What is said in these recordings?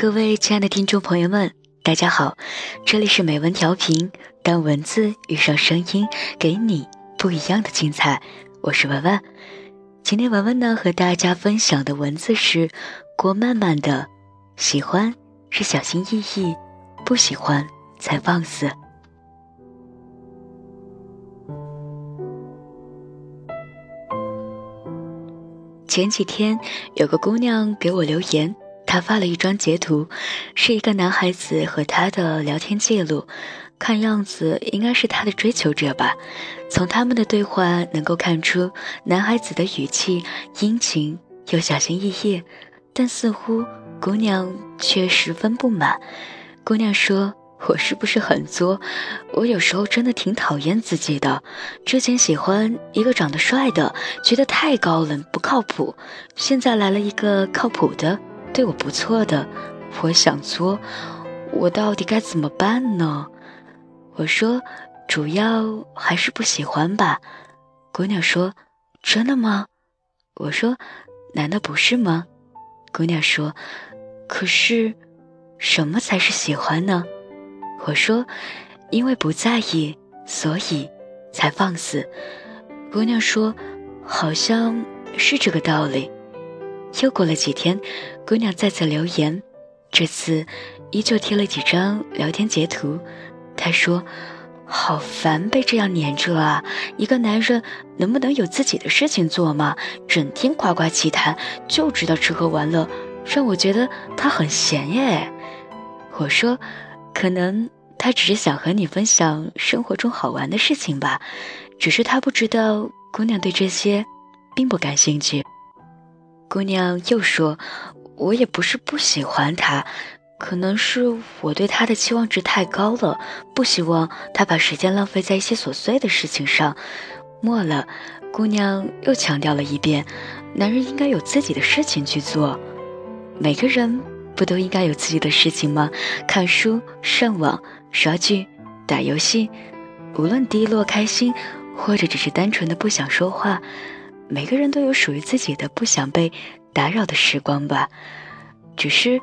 各位亲爱的听众朋友们，大家好，这里是美文调频，当文字遇上声音，给你不一样的精彩。我是文文，今天文文呢和大家分享的文字是郭曼曼的《喜欢是小心翼翼，不喜欢才放肆》。前几天有个姑娘给我留言。他发了一张截图，是一个男孩子和他的聊天记录，看样子应该是他的追求者吧。从他们的对话能够看出，男孩子的语气殷勤又小心翼翼，但似乎姑娘却十分不满。姑娘说：“我是不是很作？我有时候真的挺讨厌自己的。之前喜欢一个长得帅的，觉得太高冷不靠谱，现在来了一个靠谱的。”对我不错的，我想作，我到底该怎么办呢？我说，主要还是不喜欢吧。姑娘说：“真的吗？”我说：“难道不是吗？”姑娘说：“可是，什么才是喜欢呢？”我说：“因为不在意，所以才放肆。”姑娘说：“好像是这个道理。”又过了几天，姑娘再次留言，这次依旧贴了几张聊天截图。她说：“好烦被这样黏着啊！一个男人能不能有自己的事情做吗？整天夸夸其谈，就知道吃喝玩乐，让我觉得他很闲耶。”我说：“可能他只是想和你分享生活中好玩的事情吧，只是他不知道姑娘对这些并不感兴趣。”姑娘又说：“我也不是不喜欢他，可能是我对他的期望值太高了，不希望他把时间浪费在一些琐碎的事情上。”末了，姑娘又强调了一遍：“男人应该有自己的事情去做，每个人不都应该有自己的事情吗？看书、上网、刷剧、打游戏，无论低落、开心，或者只是单纯的不想说话。”每个人都有属于自己的不想被打扰的时光吧，只是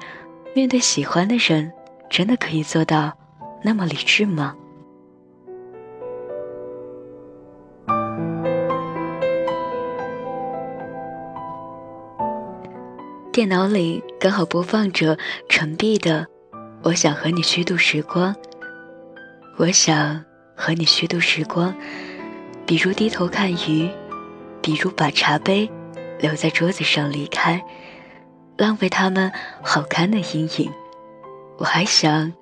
面对喜欢的人，真的可以做到那么理智吗？电脑里刚好播放着陈碧的《我想和你虚度时光》，我想和你虚度时光，比如低头看鱼。比如把茶杯留在桌子上离开，浪费他们好看的阴影。我还想，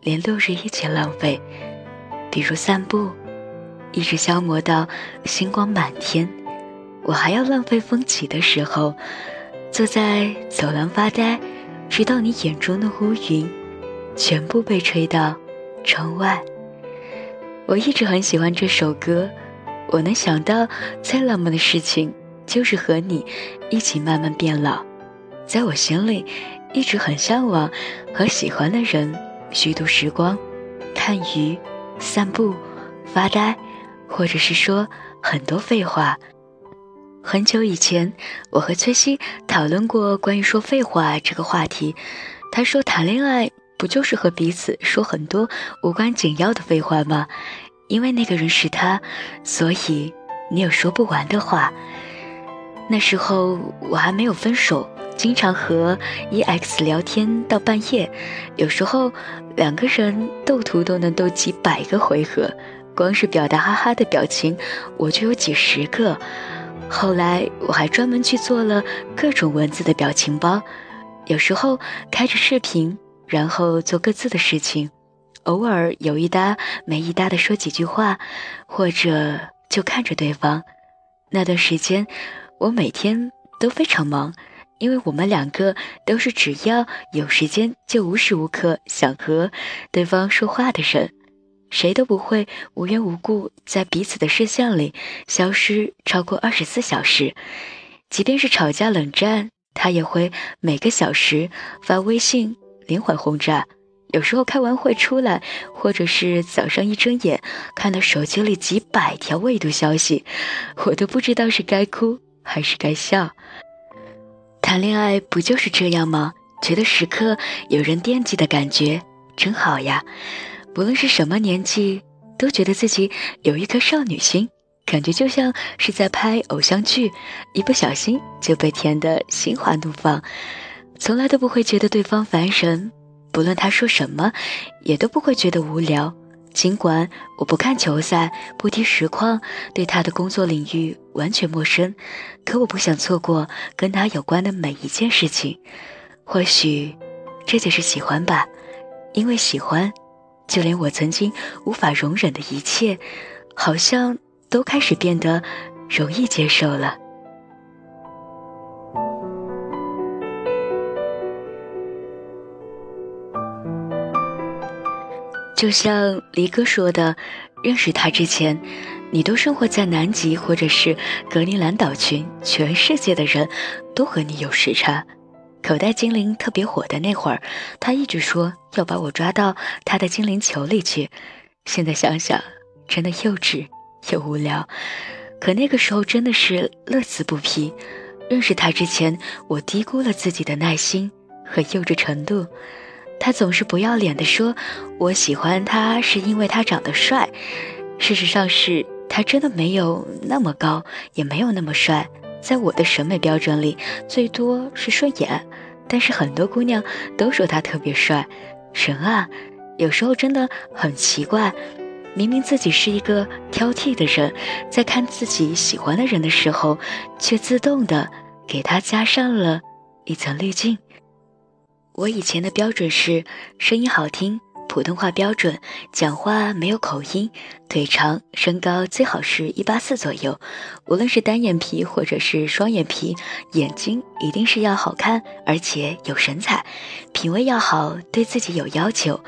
连六日一起浪费。比如散步，一直消磨到星光满天。我还要浪费风起的时候，坐在走廊发呆，直到你眼中的乌云全部被吹到窗外。我一直很喜欢这首歌。我能想到最浪漫的事情，就是和你一起慢慢变老。在我心里，一直很向往和喜欢的人虚度时光，看鱼、散步、发呆，或者是说很多废话。很久以前，我和崔西讨论过关于说废话这个话题。他说：“谈恋爱不就是和彼此说很多无关紧要的废话吗？”因为那个人是他，所以你有说不完的话。那时候我还没有分手，经常和 EX 聊天到半夜，有时候两个人斗图都能斗几百个回合，光是表达哈哈的表情我就有几十个。后来我还专门去做了各种文字的表情包，有时候开着视频，然后做各自的事情。偶尔有一搭没一搭的说几句话，或者就看着对方。那段时间，我每天都非常忙，因为我们两个都是只要有时间就无时无刻想和对方说话的人，谁都不会无缘无故在彼此的视线里消失超过二十四小时。即便是吵架冷战，他也会每个小时发微信连环轰炸。有时候开完会出来，或者是早上一睁眼看到手机里几百条未读消息，我都不知道是该哭还是该笑。谈恋爱不就是这样吗？觉得时刻有人惦记的感觉真好呀。不论是什么年纪，都觉得自己有一颗少女心，感觉就像是在拍偶像剧，一不小心就被甜得心花怒放，从来都不会觉得对方烦人，不论他说什么，也都不会觉得无聊。尽管我不看球赛，不踢实况，对他的工作领域完全陌生，可我不想错过跟他有关的每一件事情。或许，这就是喜欢吧，因为喜欢，就连我曾经无法容忍的一切，好像都开始变得容易接受了。就像黎哥说的，认识他之前，你都生活在南极或者是格陵兰岛群，全世界的人都和你有时差。口袋精灵特别火的那会儿，他一直说要把我抓到他的精灵球里去。现在想想，真的幼稚又无聊。可那个时候真的是乐此不疲。认识他之前，我低估了自己的耐心和幼稚程度。他总是不要脸地说：“我喜欢他是因为他长得帅。”事实上是他真的没有那么高，也没有那么帅，在我的审美标准里，最多是顺眼。但是很多姑娘都说他特别帅。神啊，有时候真的很奇怪，明明自己是一个挑剔的人，在看自己喜欢的人的时候，却自动的给他加上了一层滤镜。我以前的标准是声音好听，普通话标准，讲话没有口音，腿长，身高最好是一八四左右，无论是单眼皮或者是双眼皮，眼睛一定是要好看，而且有神采，品味要好，对自己有要求，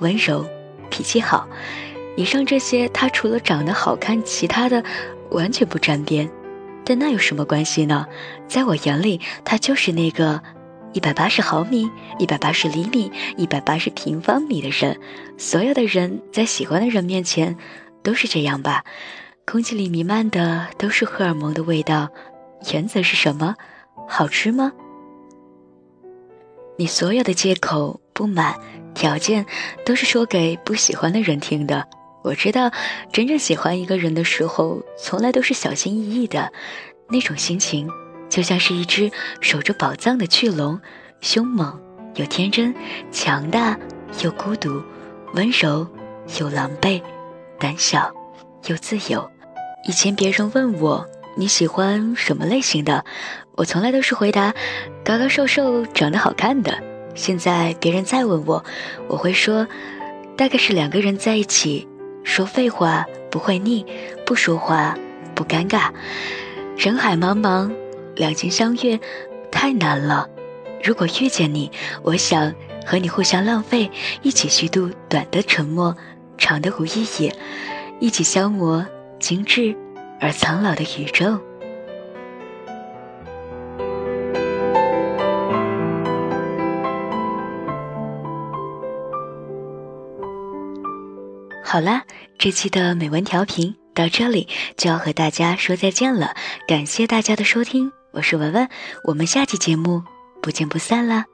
温柔，脾气好。以上这些，他除了长得好看，其他的完全不沾边。但那有什么关系呢？在我眼里，他就是那个。一百八十毫米，一百八十厘米，一百八十平方米的人，所有的人在喜欢的人面前都是这样吧？空气里弥漫的都是荷尔蒙的味道，原则是什么？好吃吗？你所有的借口、不满、条件，都是说给不喜欢的人听的。我知道，真正喜欢一个人的时候，从来都是小心翼翼的，那种心情。就像是一只守着宝藏的巨龙，凶猛又天真，强大又孤独，温柔又狼狈，胆小又自由。以前别人问我你喜欢什么类型的，我从来都是回答高高瘦瘦、长得好看的。现在别人再问我，我会说大概是两个人在一起，说废话不会腻，不说话不尴尬。人海茫茫。两情相悦太难了，如果遇见你，我想和你互相浪费，一起虚度短的沉默，长的无意义，一起消磨精致而苍老的宇宙。好啦，这期的美文调频到这里就要和大家说再见了，感谢大家的收听。我是文文，我们下期节目不见不散啦。